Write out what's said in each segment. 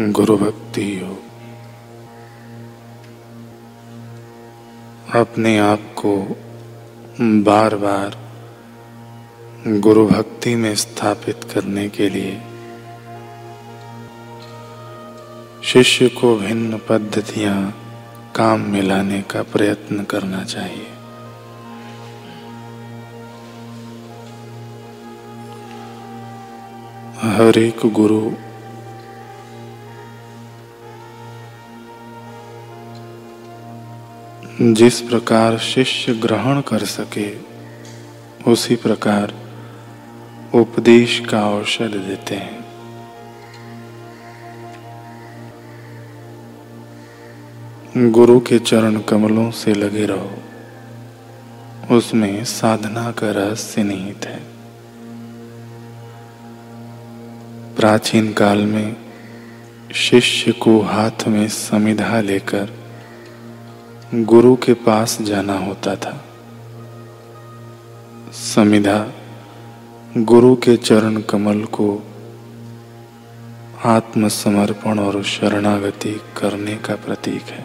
गुरु भक्ति योग। अपने आप को बार बार गुरु भक्ति में स्थापित करने के लिए शिष्य को भिन्न पद्धतियाँ काम में लाने का प्रयत्न करना चाहिए। हर एक गुरु जिस प्रकार शिष्य ग्रहण कर सके, उसी प्रकार उपदेश का औषध देते हैं। गुरु के चरण कमलों से लगे रहो। उसमें साधना का रहस्य निहित है। प्राचीन काल में शिष्य को हाथ में समिधा लेकर गुरु के पास जाना होता था। समिधा गुरु के चरण कमल को आत्मसमर्पण और शरणागति करने का प्रतीक है।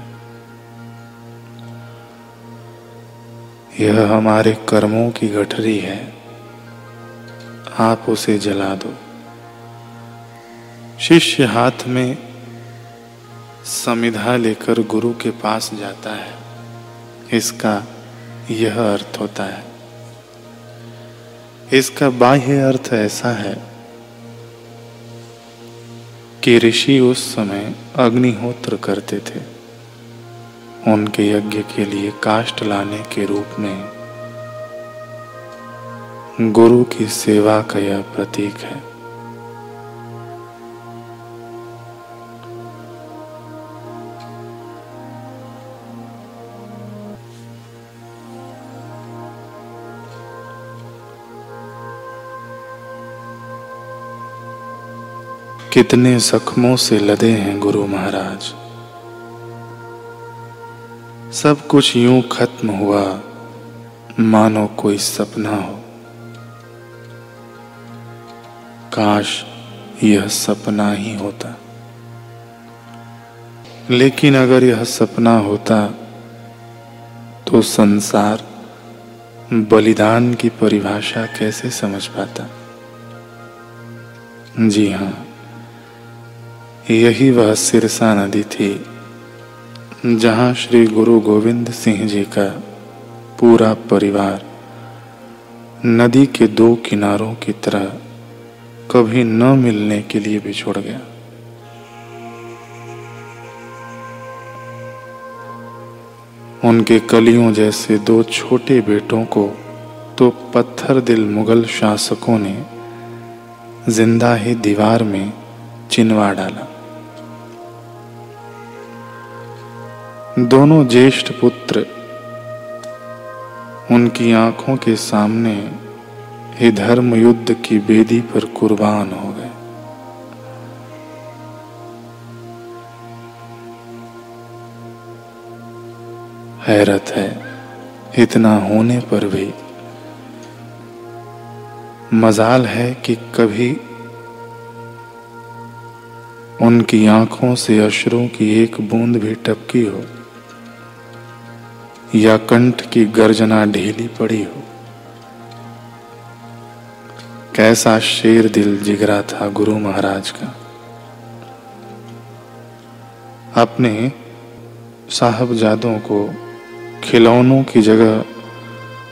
यह हमारे कर्मों की गठरी है। आप उसे जला दो। शिष्य हाथ में समिधा लेकर गुरु के पास जाता है। इसका यह अर्थ होता है। इसका बाह्य अर्थ ऐसा है कि ऋषि उस समय अग्निहोत्र करते थे। उनके यज्ञ के लिए काष्ट लाने के रूप में गुरु की सेवा का यह प्रतीक है। कितने जख्मों से लदे हैं गुरु महाराज। सब कुछ यूँ खत्म हुआ, मानो कोई सपना हो। काश यह सपना ही होता। लेकिन अगर यह सपना होता तो संसार बलिदान की परिभाषा कैसे समझ पाता? जी हाँ यही वह सिरसा नदी थी, जहाँ श्री गुरु गोविंद सिंह जी का पूरा परिवार नदी के दो किनारों की तरह कभी न मिलने के लिए बिछोड़ गया। उनके कलियों जैसे दो छोटे बेटों को तो पत्थर दिल मुगल शासकों ने ज़िंदा ही दीवार में चिनवा डाला। दोनों ज्येष्ठ पुत्र उनकी आँखों के सामने ही धर्म युद्ध की बेदी पर कुर्बान हो गए। हैरत है, इतना होने पर भी। मजाल है कि कभी उनकी आँखों से अश्रों की एक बूंद भी टपकी हो। या कंठ की गर्जना ढीली पड़ी हो। कैसा शेर दिल जिगरा था गुरु महाराज का। अपने साहबजादों को खिलौनों की जगह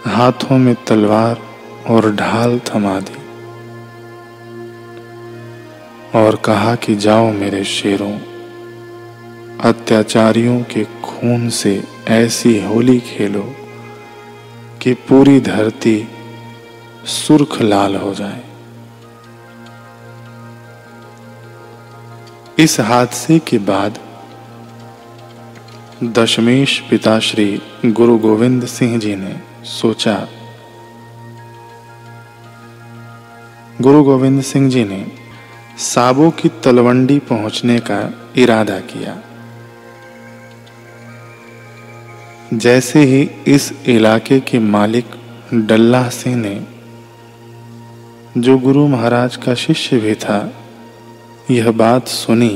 हाथों में तलवार और ढाल थमा दी और कहा कि, जाओ मेरे शेरों अत्याचारियों के खून से ऐसी होली खेलो कि पूरी धरती सुर्ख लाल हो जाए। इस हादसे के बाद दशमेश पिता श्री गुरु गोविंद सिंह जी ने सोचा, गुरु गोविंद सिंह जी ने साबो की तलवंडी पहुँचने का इरादा किया। जैसे ही इस इलाके के मालिक डल्ला सिंह ने, जो गुरु महाराज का शिष्य भी था, यह बात सुनी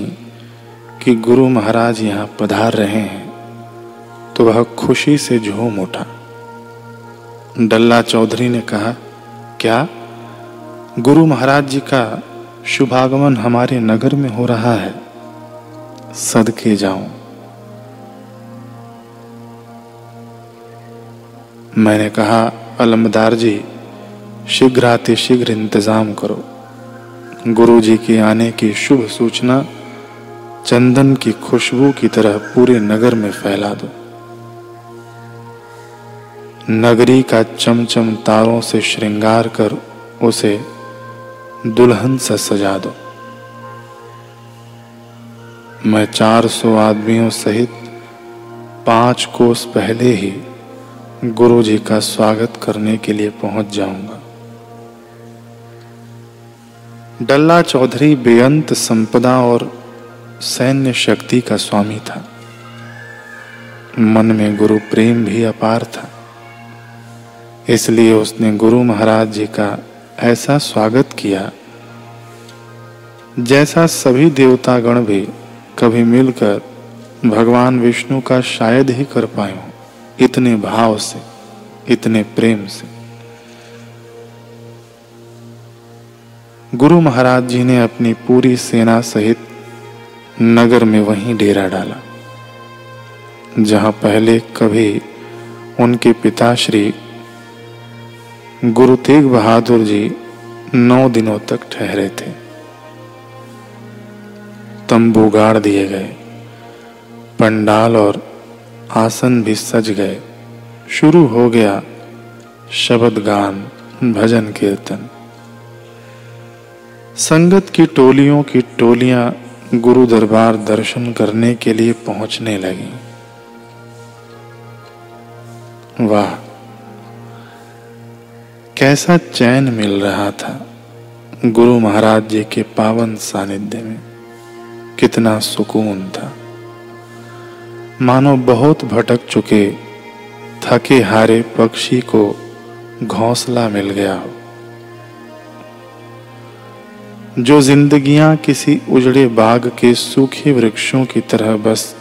कि गुरु महाराज यहाँ पधार रहे हैं तो वह खुशी से झूम उठा। डल्ला चौधरी ने कहा, क्या गुरु महाराज जी का शुभागमन हमारे नगर में हो रहा है? सदके जाऊँ। मैंने कहा, अलमदार जी, शीघ्र आते शीघ्र इंतज़ाम करो। गुरु जी के आने की शुभ सूचना चंदन की खुशबू की तरह पूरे नगर में फैला दो। नगरी का चमचम तारों से श्रृंगार कर उसे दुल्हन से सजा दो। मैं चार सौ आदमियों सहित पाँच कोस पहले ही गुरु जी का स्वागत करने के लिए पहुँच जाऊँगा। डल्ला चौधरी बेअंत संपदा और सैन्य शक्ति का स्वामी था। मन में गुरु प्रेम भी अपार था। इसलिए उसने गुरु महाराज जी का ऐसा स्वागत किया, जैसा सभी देवतागण भी कभी मिलकर भगवान विष्णु का शायद ही कर पाए इतने भाव से, इतने प्रेम से। गुरु महाराज जी ने अपनी पूरी सेना सहित नगर में वहीं डेरा डाला, जहाँ पहले कभी उनके पिता श्री गुरु तेग बहादुर जी नौ दिनों तक ठहरे थे। तंबू गाड़ दिए गए, पंडाल और आसन भी सज गए। शुरू हो गया शब्द गान, भजन कीर्तन। संगत की टोलियों की टोलियाँ गुरु दरबार दर्शन करने के लिए पहुँचने लगी। वाह, कैसा चैन मिल रहा था गुरु महाराज जी के पावन सानिध्य में। कितना सुकून था। मानो बहुत भटक चुके थके हारे पक्षी को घोंसला मिल गया। हो जो जिंदगियाँ किसी उजड़े बाग के सूखे वृक्षों की तरह बस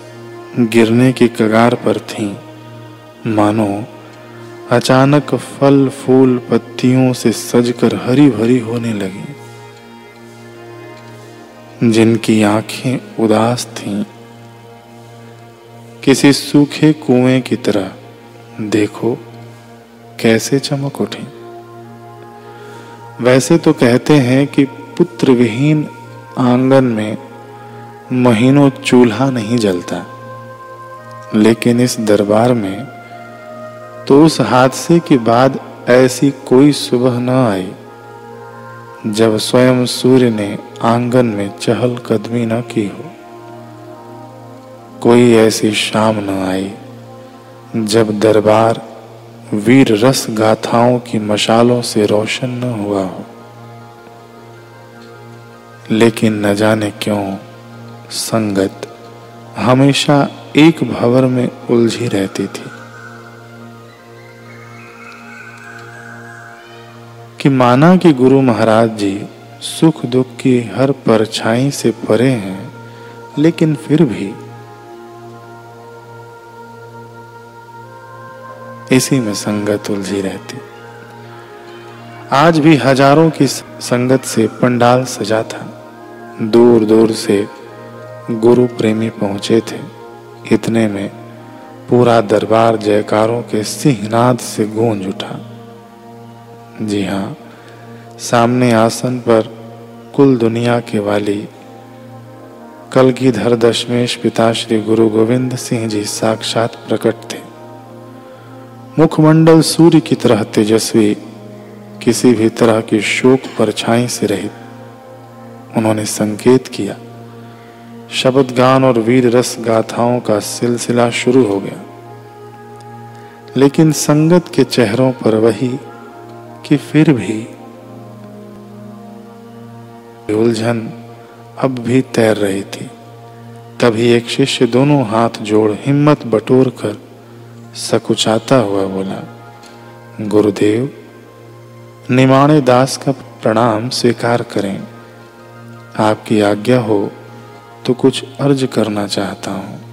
गिरने की कगार पर थीं, मानो अचानक फल फूल पत्तियों से सजकर हरी भरी होने लगी। जिनकी आँखें उदास थीं किसी सूखे कुएँ की तरह देखो कैसे चमक उठी। वैसे तो कहते हैं कि पुत्र विहीन आँगन में महीनों चूल्हा नहीं जलता, लेकिन इस दरबार में तो उस हादसे के बाद ऐसी कोई सुबह न आई जब स्वयं सूर्य ने आँगन में चहल कदमी न की हो। कोई ऐसी शाम न आई, जब दरबार वीर रस गाथाओं की मशालों से रोशन न हुआ हो। लेकिन न जाने क्यों संगत हमेशा एक भवर में उलझी रहती थी कि माना कि गुरु महाराज जी सुख दुख की हर परछाई से परे हैं, लेकिन फिर भी इसी में संगत उलझी रहती। आज भी हज़ारों की संगत से पंडाल सजा था। दूर दूर से गुरु प्रेमी पहुँचे थे। इतने में पूरा दरबार जयकारों के सिंहनाद से गूंज उठा। जी हाँ सामने आसन पर कुल दुनिया के वाली कल की धर दशमेश पिता श्री गुरु गोविंद सिंह जी साक्षात प्रकट थे। मुखमंडल सूर्य की तरह तेजस्वी, किसी भी तरह की शोक परछाई से रहित। उन्होंने संकेत किया। शब्द गान और वीर रस गाथाओं का सिलसिला शुरू हो गया। लेकिन संगत के चेहरों पर वही कि फिर भी। उलझन अब भी तैर रही थी। तभी एक शिष्य दोनों हाथ जोड़ हिम्मत बटोर कर सकुचाता हुआ बोला, गुरुदेव, निमाणे दास का प्रणाम स्वीकार करें। आपकी आज्ञा हो तो कुछ अर्ज़ करना चाहता हूँ।